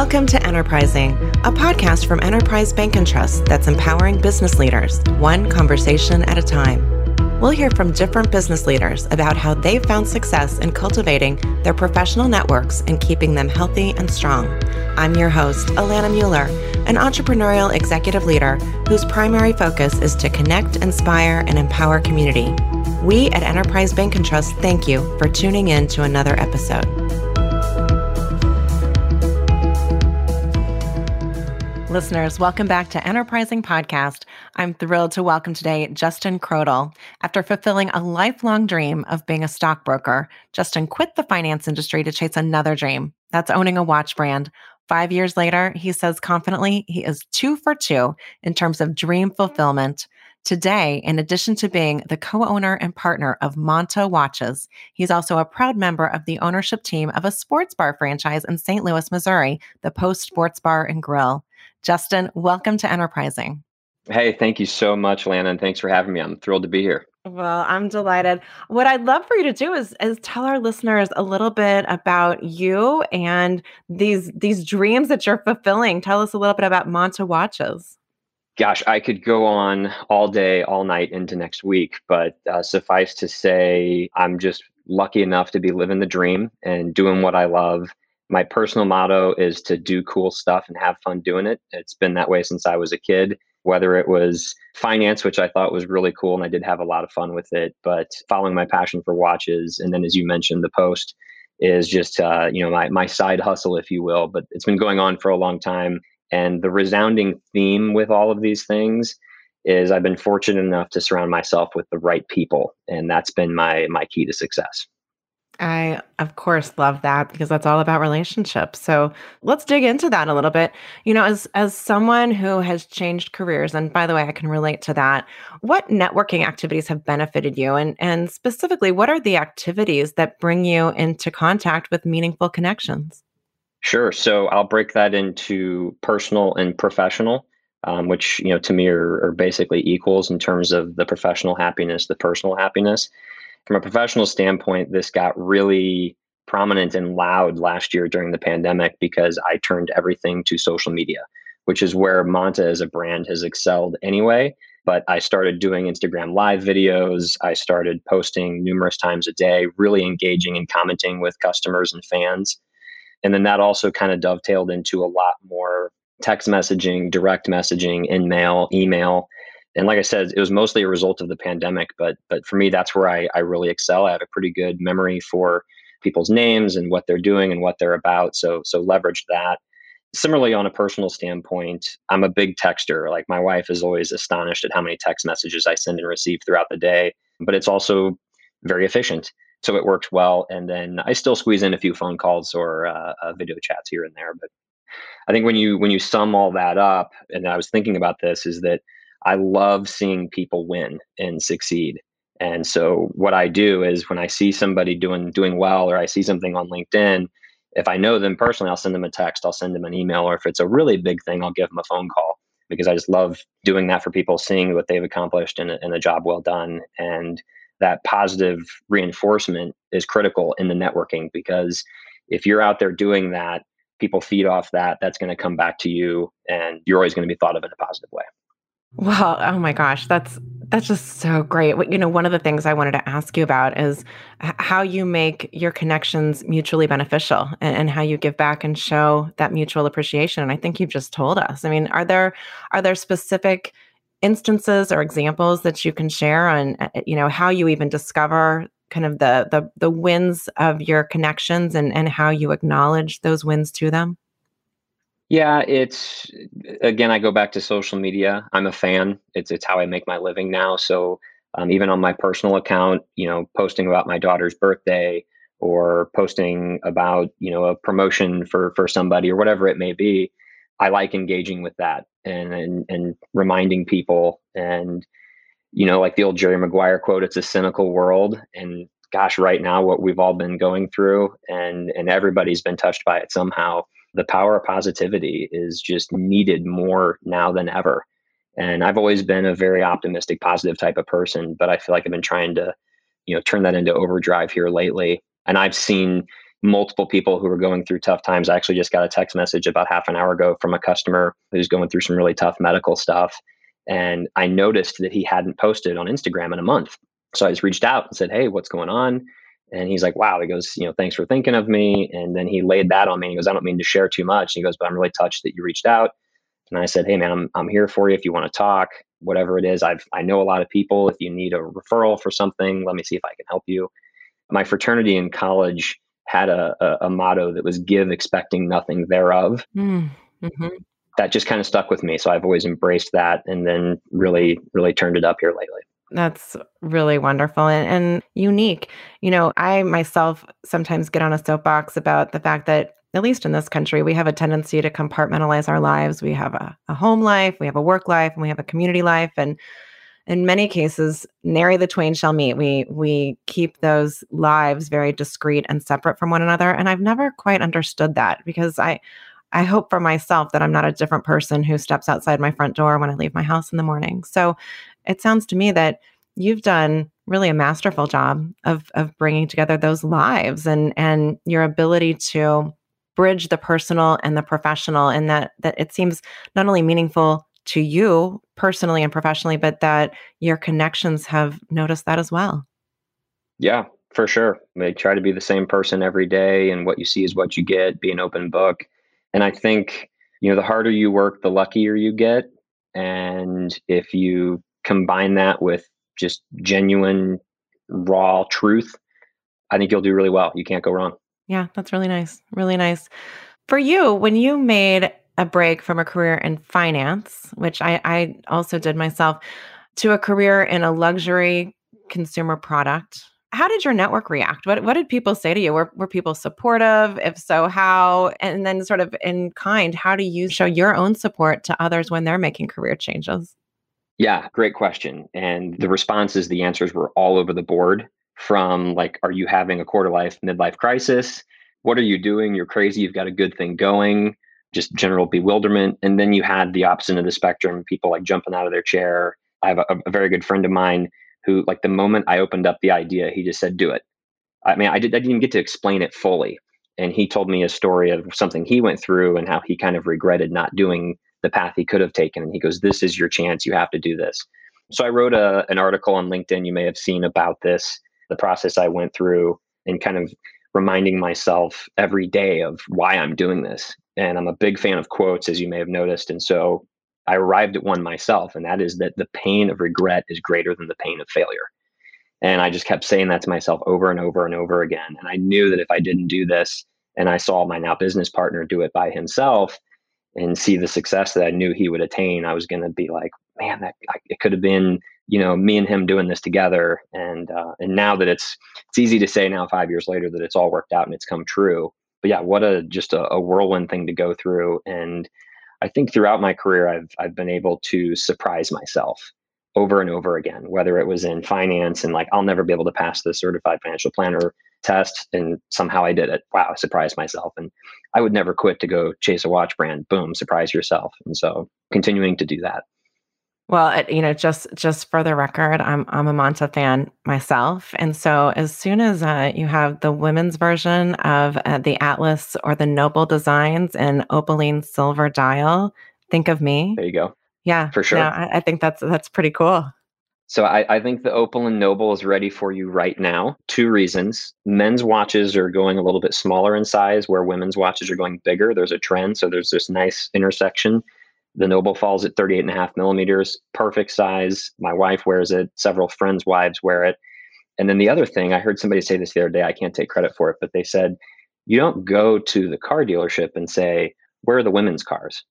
Welcome to Enterprising, a podcast from Enterprise Bank and Trust that's empowering business leaders, one conversation at a time. We'll hear from different business leaders about how they've found success in cultivating their professional networks and keeping them healthy and strong. I'm your host, Alana Mueller, an entrepreneurial executive leader whose primary focus is to connect, inspire, and empower community. We at Enterprise Bank and Trust thank you for tuning in to another episode. Listeners, welcome back to Enterprising Podcast. I'm thrilled to welcome today Justin Krotel. After fulfilling a lifelong dream of being a stockbroker, Justin quit the finance industry to chase another dream that's owning a watch brand. Five years later, he says confidently he is two for two in terms of dream fulfillment. Today, in addition to being the co owner and partner of Monta Watches, he's also a proud member of the ownership team of a sports bar franchise in St. Louis, Missouri, the Post Sports Bar and Grill. Justin, welcome to Enterprising. Hey, thank you so much, Lana, and thanks for having me. I'm thrilled to be here. Well, I'm delighted. What I'd love for you to do is is tell our listeners a little bit about you and these these dreams that you're fulfilling. Tell us a little bit about Monta Watches. Gosh, I could go on all day, all night into next week, but uh, suffice to say, I'm just lucky enough to be living the dream and doing what I love my personal motto is to do cool stuff and have fun doing it. It's been that way since I was a kid, whether it was finance, which I thought was really cool and I did have a lot of fun with it, but following my passion for watches. And then, as you mentioned, the post is just, uh, you know, my, my side hustle, if you will, but it's been going on for a long time. And the resounding theme with all of these things is I've been fortunate enough to surround myself with the right people. And that's been my, my key to success. I, of course, love that because that's all about relationships. So let's dig into that a little bit. You know, as as someone who has changed careers, and by the way, I can relate to that. What networking activities have benefited you, and and specifically, what are the activities that bring you into contact with meaningful connections? Sure. So I'll break that into personal and professional, um, which you know to me are, are basically equals in terms of the professional happiness, the personal happiness from a professional standpoint, this got really prominent and loud last year during the pandemic because I turned everything to social media, which is where Monta as a brand has excelled anyway. But I started doing Instagram live videos. I started posting numerous times a day, really engaging and commenting with customers and fans. And then that also kind of dovetailed into a lot more text messaging, direct messaging, in mail, email and like I said, it was mostly a result of the pandemic. But but for me, that's where I, I really excel. I have a pretty good memory for people's names and what they're doing and what they're about. So so leverage that. Similarly, on a personal standpoint, I'm a big texter. Like my wife is always astonished at how many text messages I send and receive throughout the day. But it's also very efficient. So it works well. And then I still squeeze in a few phone calls or uh, uh, video chats here and there. But I think when you when you sum all that up, and I was thinking about this, is that I love seeing people win and succeed. And so what I do is when I see somebody doing doing well or I see something on LinkedIn, if I know them personally, I'll send them a text, I'll send them an email, or if it's a really big thing, I'll give them a phone call because I just love doing that for people, seeing what they've accomplished and, and a job well done. And that positive reinforcement is critical in the networking because if you're out there doing that, people feed off that, that's going to come back to you and you're always going to be thought of in a positive way. Well, oh my gosh, that's that's just so great. You know, one of the things I wanted to ask you about is how you make your connections mutually beneficial and, and, how you give back and show that mutual appreciation. And I think you've just told us. I mean, are there are there specific instances or examples that you can share on uh, you know how you even discover kind of the the the wins of your connections and and how you acknowledge those wins to them? Yeah, it's again, I go back to social media. I'm a fan. It's it's how I make my living now. So um, even on my personal account, you know, posting about my daughter's birthday or posting about you know a promotion for for somebody or whatever it may be, I like engaging with that and and, and reminding people and you know like the old Jerry Maguire quote, "It's a cynical world." And gosh, right now what we've all been going through and and everybody's been touched by it somehow the power of positivity is just needed more now than ever. And I've always been a very optimistic, positive type of person, but I feel like I've been trying to, you know, turn that into overdrive here lately. And I've seen, multiple people who are going through tough times. I actually just got a text message about half an hour ago from a customer who's going through some really tough medical stuff. And I noticed that he hadn't posted on Instagram in a month. So I just reached out and said, Hey, what's going on? And he's like, Wow. He goes, You know, thanks for thinking of me. And then he laid that on me. He goes, I don't mean to share too much. And he goes, But I'm really touched that you reached out. And I said, Hey, man, I'm, I'm here for you if you want to talk, whatever it is. I've, I know a lot of people. If you need a referral for something, let me see if I can help you. My fraternity in college had a, a, a motto that was give expecting nothing thereof. Mm, mm-hmm. That just kind of stuck with me. So I've always embraced that and then really, really turned it up here lately. That's really wonderful and, and unique. You know, I myself sometimes get on a soapbox about the fact that at least in this country, we have a tendency to compartmentalize our lives. We have a, a, home life, we have a work life, and we have a community life. And in many cases, nary the twain shall meet. We we keep those lives very discreet and separate from one another. And I've never quite understood that because I I hope for myself that I'm not a different person who steps outside my front door when I leave my house in the morning. So it sounds to me that you've done really a masterful job of of bringing together those lives and and your ability to bridge the personal and the professional and that that it seems not only meaningful to you personally and professionally but that your connections have noticed that as well. Yeah for sure. They try to be the same person every day and what you see is what you get be an open book. And i think you know the harder you work the luckier you get. And if you combine that with just genuine raw truth i think you'll do really well you can't go wrong yeah, that's really nice. Really nice. For you, when you made a break from a career in finance, which I, I also did myself, to a career in a luxury consumer product, how did your network react? What what did people say to you? Were were people supportive? If so, how? And then sort of in kind, how do you show your own support to others when they're making career changes? Yeah, great question. And the responses, the answers were all over the board from like, are you having a quarter life, midlife crisis? What are you doing? You're crazy. You've got a good thing going. Just general bewilderment. And then you had the opposite of the spectrum, people like jumping out of their chair. I have a, a very good friend of mine who, like, the moment I opened up the idea, he just said, do it. I mean, I, did, I didn't get to explain it fully. And he told me a story of something he went through and how he kind of regretted not doing the path he could have taken. And he goes, This is your chance. You have to do this. So I wrote a, an article on LinkedIn you may have seen about this the process I went through and kind of reminding myself every day of why I'm doing this. And I'm a big fan of quotes, as you may have noticed. And so I arrived at one myself, and that is that the pain of regret is greater than the pain of failure. And I just kept saying that to myself over and over and over again. And I knew that if I didn't do this, and I saw my now business partner do it by himself and see the success that I knew he would attain, I was going to be like, man, that it could have been you know me and him doing this together. And uh, and now that it's it's easy to say now five years later that it's all worked out and it's come true. But yeah what a just a, a whirlwind thing to go through. And i think throughout my career i've i've been able to surprise myself over and over again whether it was in finance and like i'll never be able to pass the certified financial planner test and somehow i did it wow i surprised myself and i would never quit to go chase a watch brand boom surprise yourself and so continuing to do that well, you know, just just for the record, I'm I'm a Monta fan myself, and so as soon as uh, you have the women's version of uh, the Atlas or the Noble designs in opaline silver dial, think of me. There you go. Yeah, for sure. Yeah, I, I think that's that's pretty cool. So I, I, think the opaline Noble is ready for you right now. Two reasons. Men's watches are going a little bit smaller in size, where women's watches are going bigger. There's a trend. So there's this nice intersection. The Noble falls at 38 and a half millimeters, perfect size. My wife wears it. Several friends' wives wear it. And then the other thing, I heard somebody say this the other day. I can't take credit for it, but they said, you don't go to the car dealership and say, where are the women's cars?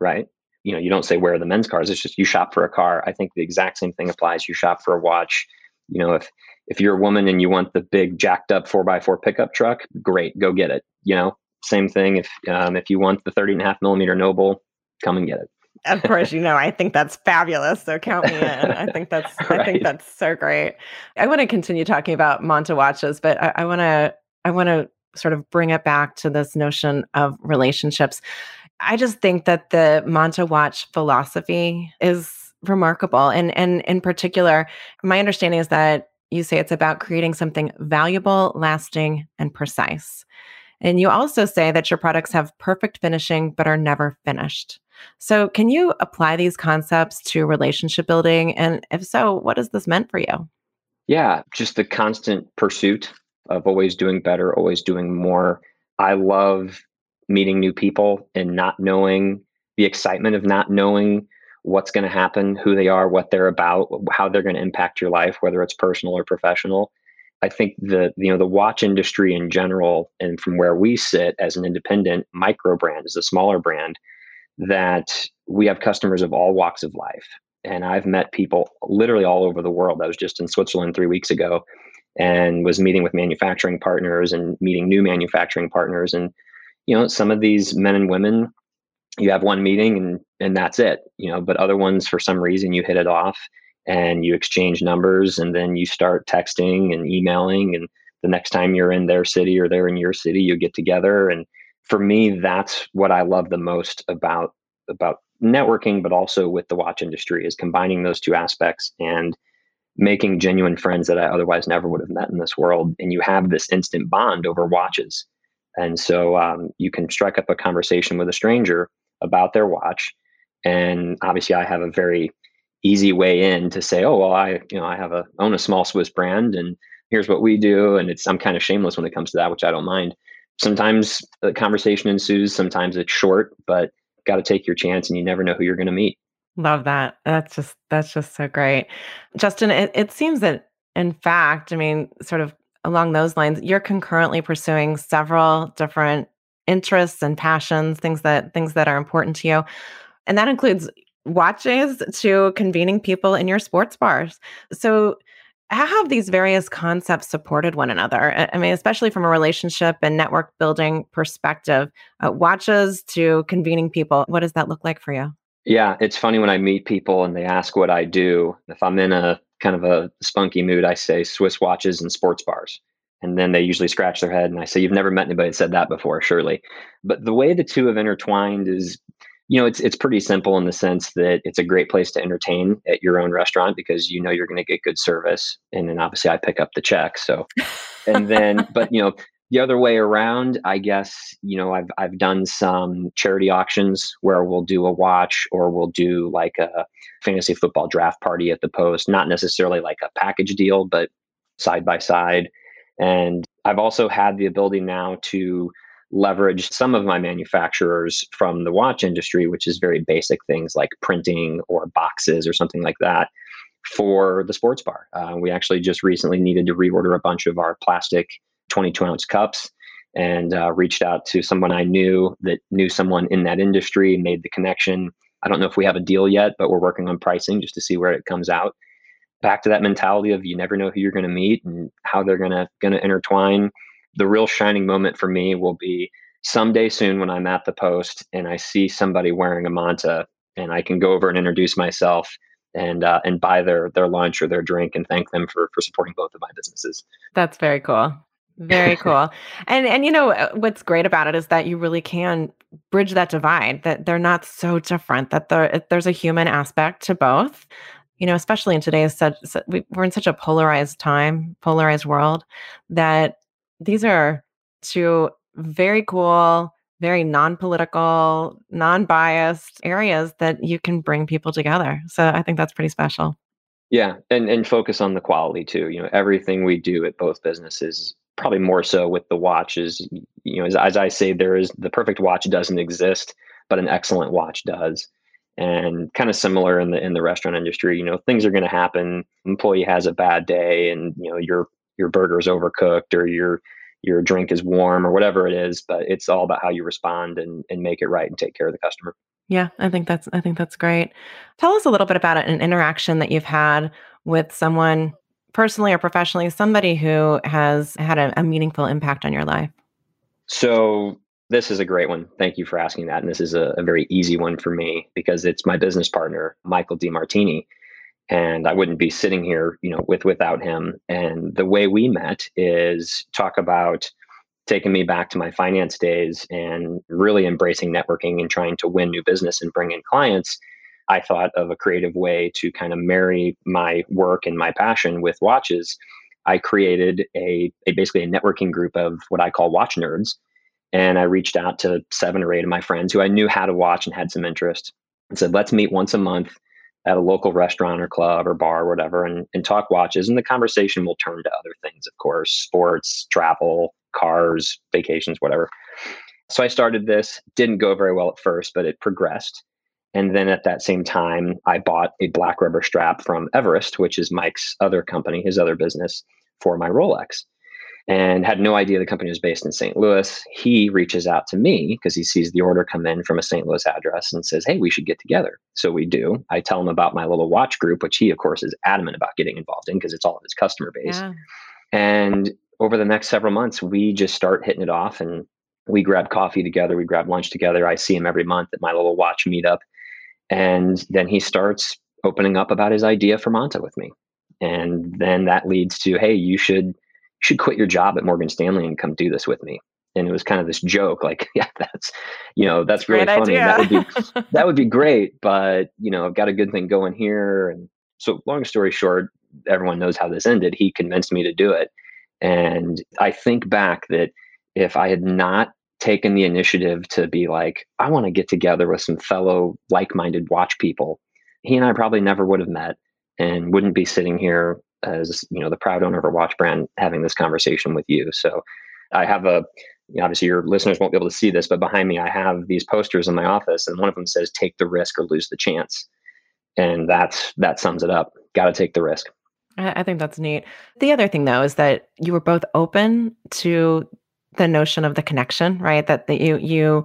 Right? You know, you don't say, where are the men's cars? It's just you shop for a car. I think the exact same thing applies. You shop for a watch. You know, if if you're a woman and you want the big jacked up four by four pickup truck, great, go get it. You know, same thing if um, if you want the 30 and a half millimeter noble come and get it. of course, you know, I think that's fabulous. So count me in. I think that's right. I think that's so great. I want to continue talking about Monta watches, but I, I want to I want to sort of bring it back to this notion of relationships. I just think that the Monta watch philosophy is remarkable. And and in particular, my understanding is that you say it's about creating something valuable, lasting, and precise. And you also say that your products have perfect finishing but are never finished. So, can you apply these concepts to relationship building? And if so, what has this meant for you? Yeah, just the constant pursuit of always doing better, always doing more. I love meeting new people and not knowing the excitement of not knowing what's going to happen, who they are, what they're about, how they're going to impact your life, whether it's personal or professional. I think the you know the watch industry in general, and from where we sit as an independent micro brand, as a smaller brand, that we have customers of all walks of life. And I've met people literally all over the world. I was just in Switzerland three weeks ago and was meeting with manufacturing partners and meeting new manufacturing partners. And, you know, some of these men and women, you have one meeting and and that's it, you know, but other ones for some reason you hit it off and you exchange numbers and then you start texting and emailing and the next time you're in their city or they're in your city, you get together and for me, that's what I love the most about about networking, but also with the watch industry is combining those two aspects and making genuine friends that I otherwise never would have met in this world. And you have this instant bond over watches. And so um, you can strike up a conversation with a stranger about their watch. And obviously, I have a very easy way in to say, oh, well, I, you know, I have a own a small Swiss brand and here's what we do. And it's, I'm kind of shameless when it comes to that, which I don't mind sometimes the conversation ensues sometimes it's short but got to take your chance and you never know who you're going to meet love that that's just that's just so great justin it, it seems that in fact i mean sort of along those lines you're concurrently pursuing several different interests and passions things that things that are important to you and that includes watches to convening people in your sports bars so how have these various concepts supported one another? I mean, especially from a relationship and network building perspective, uh, watches to convening people. What does that look like for you? Yeah, it's funny when I meet people and they ask what I do. If I'm in a kind of a spunky mood, I say Swiss watches and sports bars. And then they usually scratch their head and I say, You've never met anybody that said that before, surely. But the way the two have intertwined is you know it's it's pretty simple in the sense that it's a great place to entertain at your own restaurant because you know you're going to get good service and then obviously I pick up the check so and then but you know the other way around I guess you know I've I've done some charity auctions where we'll do a watch or we'll do like a fantasy football draft party at the post not necessarily like a package deal but side by side and I've also had the ability now to leverage some of my manufacturers from the watch industry, which is very basic things like printing or boxes or something like that for the sports bar. Uh, we actually just recently needed to reorder a bunch of our plastic 22 ounce cups and uh, reached out to someone I knew that knew someone in that industry, and made the connection. I don't know if we have a deal yet, but we're working on pricing just to see where it comes out. Back to that mentality of you never know who you're going to meet and how they're going to going to intertwine the real shining moment for me will be someday soon when I'm at the post and I see somebody wearing a Monta and I can go over and introduce myself and uh, and buy their their lunch or their drink and thank them for for supporting both of my businesses. That's very cool. Very cool. and and you know uh, what's great about it is that you really can bridge that divide that they're not so different that there there's a human aspect to both. You know, especially in today's such we're in such a polarized time, polarized world that these are two very cool, very non-political, non-biased areas that you can bring people together. So I think that's pretty special. Yeah, and and focus on the quality too. You know, everything we do at both businesses, probably more so with the watches. You know, as, as I say, there is the perfect watch doesn't exist, but an excellent watch does. And kind of similar in the in the restaurant industry, you know, things are going to happen. Employee has a bad day, and you know, you're your burger's overcooked or your your drink is warm or whatever it is but it's all about how you respond and, and make it right and take care of the customer yeah i think that's i think that's great tell us a little bit about an interaction that you've had with someone personally or professionally somebody who has had a, a meaningful impact on your life so this is a great one. Thank you for asking that. And this is a, a, very easy one for me because it's my business partner, Michael DeMartini and I wouldn't be sitting here, you know, with without him. And the way we met is talk about taking me back to my finance days and really embracing networking and trying to win new business and bring in clients. I thought of a creative way to kind of marry my work and my passion with watches I created a, a basically a networking group of what I call watch nerds. And I reached out to seven or eight of my friends who I knew how to watch and had some interest and said, let's meet once a month at a local restaurant or club or bar or whatever and, and talk watches. And the conversation will turn to other things, of course, sports, travel, cars, vacations, whatever. So I started this, didn't go very well at first, but it progressed. And then at that same time, I bought a black rubber strap from Everest, which is Mike's other company, his other business, for my Rolex. And had no idea the company was based in St. Louis. He reaches out to me because he sees the order come in from a St. Louis address and says, Hey, we should get together. So we do. I tell him about my little watch group, which he, of course, is adamant about getting involved in because it's all of his customer base. Yeah. And over the next several months, we just start hitting it off and we grab coffee together, we grab lunch together. I see him every month at my little watch meetup. And then he starts opening up about his idea for Monta with me. And then that leads to, hey, you should you should quit your job at Morgan Stanley and come do this with me. And it was kind of this joke, like, yeah, that's you know, that's really funny. That would be that would be great, but you know, I've got a good thing going here. And so long story short, everyone knows how this ended. He convinced me to do it. And I think back that if I had not taken the initiative to be like, I want to get together with some fellow like minded watch people, he and I probably never would have met and wouldn't be sitting here as you know the proud owner of a watch brand having this conversation with you. So i have a obviously your listeners won't be able to see this but behind me i have these posters in my office and one of them says take the risk or lose the chance. And that's that sums it up. Got to take the risk. I think that's neat. The other thing though is that you were both open to the notion of the connection, right? That that you you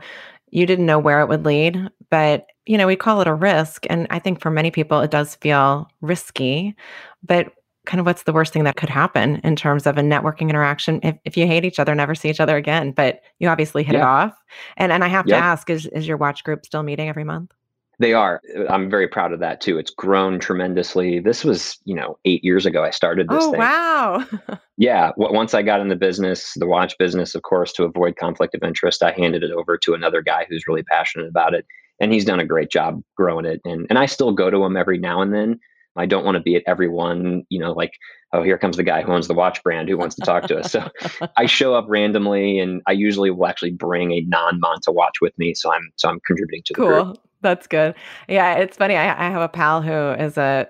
you didn't know where it would lead, but you know, we call it a risk. And I think for many people it does feel risky, but kind of what's the worst thing that could happen in terms of a networking interaction if, if you hate each other never see each other again but you obviously hit yeah. it off and and i have to ask is is your watch group still meeting every month they are. Uh, I'm very proud of that too. It's grown tremendously. This was, you know, eight years ago I started this oh, thing. wow. yeah. Once I got in the business, the watch business, of course, to avoid conflict of interest, I handed it over to another guy who's really passionate about it. And he's done a great job growing it. And and I still go to him every now and then. I don't want to be at every one, you know, like, oh, here comes the guy who owns the watch brand who wants to talk to us. So I show up randomly and I usually will actually bring a non-Monta watch with me. So I'm so I'm contributing to the cool. group. That's good. Yeah, it's funny. I, I have a pal who is a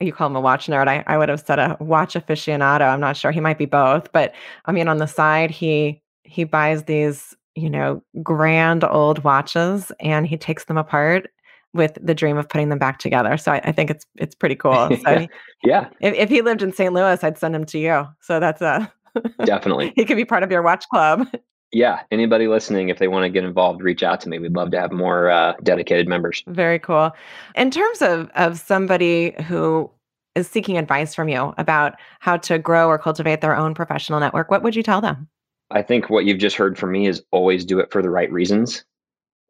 you call him a watch nerd. I, I would have said a watch aficionado. I'm not sure. He might be both, but I mean, on the side, he he buys these, you know, grand old watches and he takes them apart with the dream of putting them back together. So I, I think it's it's pretty cool. So yeah, if, if he lived in St. Louis, I'd send him to you. So that's a definitely he could be part of your watch club yeah, anybody listening, if they want to get involved, reach out to me. We'd love to have more uh, dedicated members. Very cool. In terms of of somebody who is seeking advice from you about how to grow or cultivate their own professional network, what would you tell them? I think what you've just heard from me is always do it for the right reasons,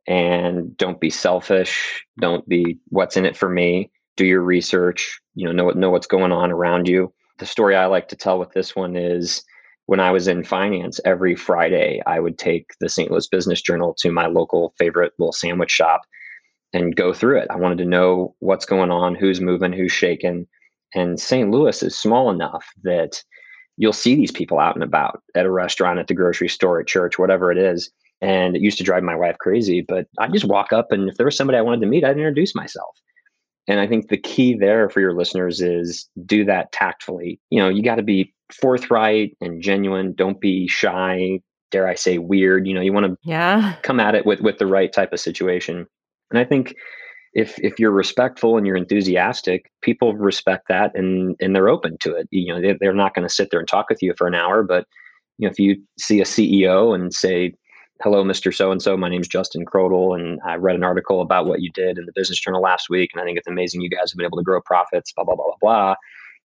and don't be selfish. Don't be what's in it for me. Do your research. You know, know know what's going on around you. The story I like to tell with this one is when I was in finance, every Friday I would take the St. Louis Business Journal to my local favorite little sandwich shop and go through it. I wanted to know what's going on, who's moving, who's shaking. And St. Louis is small enough that you'll see these people out and about at a restaurant, at the grocery store, at church, whatever it is. And it used to drive my wife crazy, but I'd just walk up and if there was somebody I wanted to meet, I'd introduce myself. And I think the key there for your listeners is do that tactfully. You know, you got to be forthright and genuine. Don't be shy. Dare I say weird? You know, you want to yeah. come at it with with the right type of situation. And I think if if you're respectful and you're enthusiastic, people respect that and and they're open to it. You know, they, they're not going to sit there and talk with you for an hour, but you know, if you see a CEO and say, hello, Mr. So and so. My name is Justin Crodel, and I read an article about what you did in the Business Journal last week, and I think it's amazing you guys have been able to grow profits. Blah blah blah blah blah.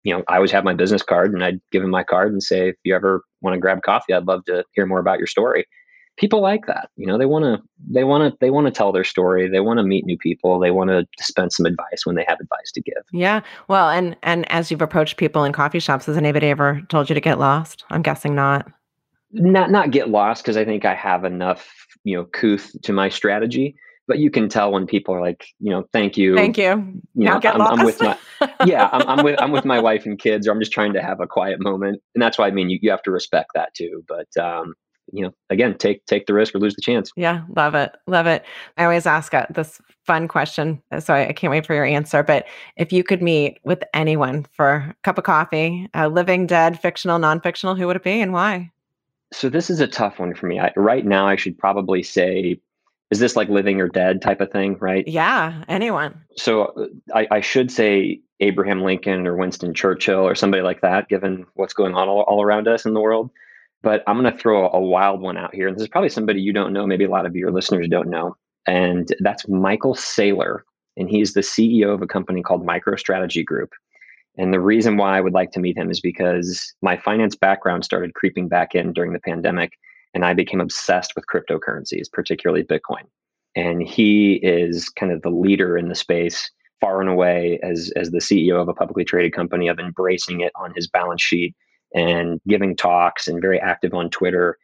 You know, I always have my business card, and I'd give him my card and say, if you ever want to grab coffee, I'd love to hear more about your story. People like that. You know, they want to they want to they want to tell their story. They want to meet new people. They want to dispense some advice when they have advice to give. Yeah. Well, and and as you've approached people in coffee shops, has anybody ever told you to get lost? I'm guessing not not not get lost because I think I have enough you know couth to my strategy. But you can tell when people are like, you know, thank you. Thank you. You Now know, get I'm, I'm with my yeah, I'm, I'm with I'm with my wife and kids, or I'm just trying to have a quiet moment, and that's why I mean you, you have to respect that too. But um, you know, again, take take the risk or lose the chance. Yeah, love it. Love it. I always ask uh, this fun question. uh, So I, I can't wait for your answer. But if you could meet with anyone for a cup of coffee, uh, living, dead, fictional, non fictional, who would it be and why? So this is a tough one for me. I, right now, I should probably say, is this like living or dead type of thing, right? Yeah, anyone. So uh, I, I should say Abraham Lincoln or Winston Churchill or somebody like that, given what's going on all, all around us in the world. But I'm going to throw a, a wild one out here. And this is probably somebody you don't know, maybe a lot of your listeners don't know. And that's Michael Saylor. And he's the CEO of a company called MicroStrategy Group. And the reason why I would like to meet him is because my finance background started creeping back in during the pandemic, and I became obsessed with cryptocurrencies, particularly Bitcoin. And he is kind of the leader in the space, far and away, as, as the CEO of a publicly traded company, of embracing it on his balance sheet and giving talks and very active on Twitter.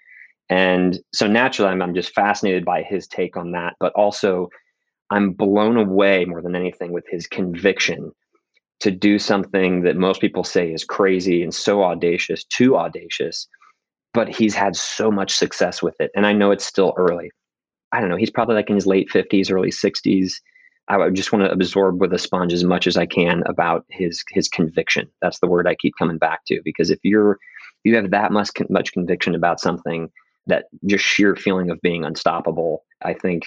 And so naturally, I'm, I'm just fascinated by his take on that, but also I'm blown away more than anything with his conviction to do something that most people say is crazy and so audacious, too audacious, but he's had so much success with it. And I know it's still early. I don't know, he's probably like in his late 50s, early 60s. I just want to absorb with a sponge as much as I can about his his conviction. That's the word I keep coming back to because if you're you have that much much conviction about something, that just sheer feeling of being unstoppable, I think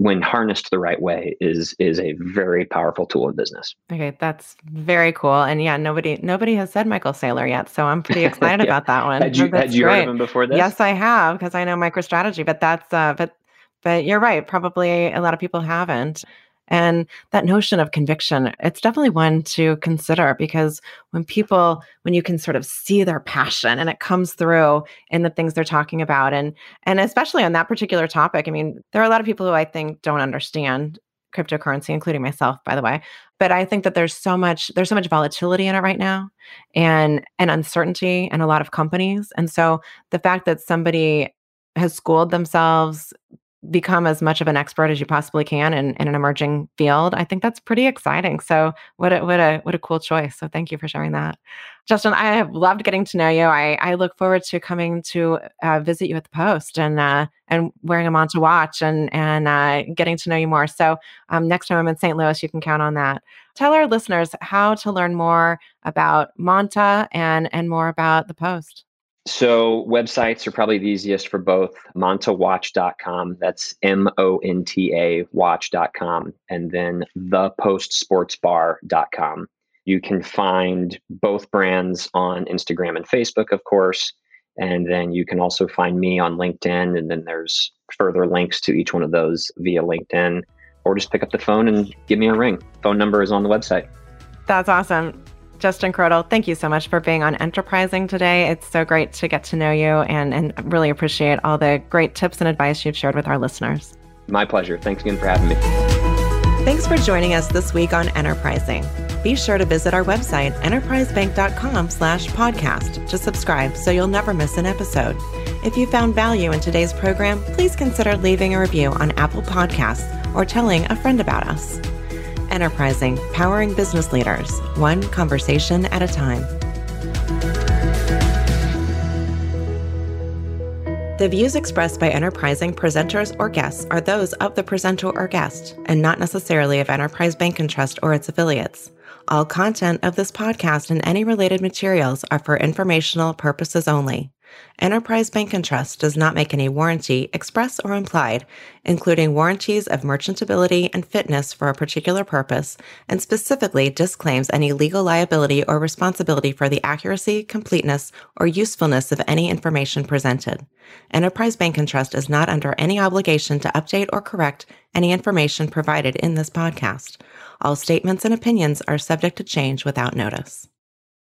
when harnessed the right way is is a very powerful tool in business. Okay, that's very cool. And yeah, nobody nobody has said Michael Saylor yet, so I'm pretty excited Yeah. about that one. Had you had you heard of him before this? Yes, I have because I know MicroStrategy, but that's uh, but but you're right. Probably a lot of people haven't. And that notion of conviction, it's definitely one to consider because when people, when you can sort of see their passion and it comes through in the things they're talking about, and and especially on that particular topic, I mean, there are a lot of people who I think don't understand cryptocurrency, including myself, by the way. But I think that there's so much there's so much volatility in it right now, and and uncertainty in a lot of companies, and so the fact that somebody has schooled themselves become as much of an expert as you possibly can in, in an emerging field i think that's pretty exciting. So what a what a what a cool choice. So thank you for sharing that. Justin i have loved getting to know you. I i look forward to coming to uh, visit you at the post and uh and wearing a Monta watch and and uh, getting to know you more. So um, next time i'm in st louis you can count on that. Tell our listeners how to learn more about monta and and more about the post So websites are probably the easiest for both montawatch.com. That's M O N T A watch.com. And then thepostsportsbar.com. You can find both brands on Instagram and Facebook, of course. And then you can also find me on LinkedIn. And then there's further links to each one of those via LinkedIn. Or just pick up the phone and give me a ring. Phone number is on the website. That's awesome. Justin Crodel, thank you so much for being on Enterprising today. It's so great to get to know you and, and really appreciate all the great tips and advice you've shared with our listeners. My pleasure. Thanks again for having me. Thanks for joining us this week on Enterprising. Be sure to visit our website, enterprisebank.com slash podcast to subscribe so you'll never miss an episode. If you found value in today's program, please consider leaving a review on Apple Podcasts or telling a friend about us. Enterprising, powering business leaders, one conversation at a time. The views expressed by Enterprising presenters or guests are those of the presenter or guest, and not necessarily of Enterprise Bank and Trust or its affiliates. All content of this podcast and any related materials are for informational purposes only. Enterprise Bank and Trust does not make any warranty, express or implied, including warranties of merchantability and fitness for a particular purpose, and specifically disclaims any legal liability or responsibility for the accuracy, completeness, or usefulness of any information presented. Enterprise Bank and Trust is not under any obligation to update or correct any information provided in this podcast. All statements and opinions are subject to change without notice.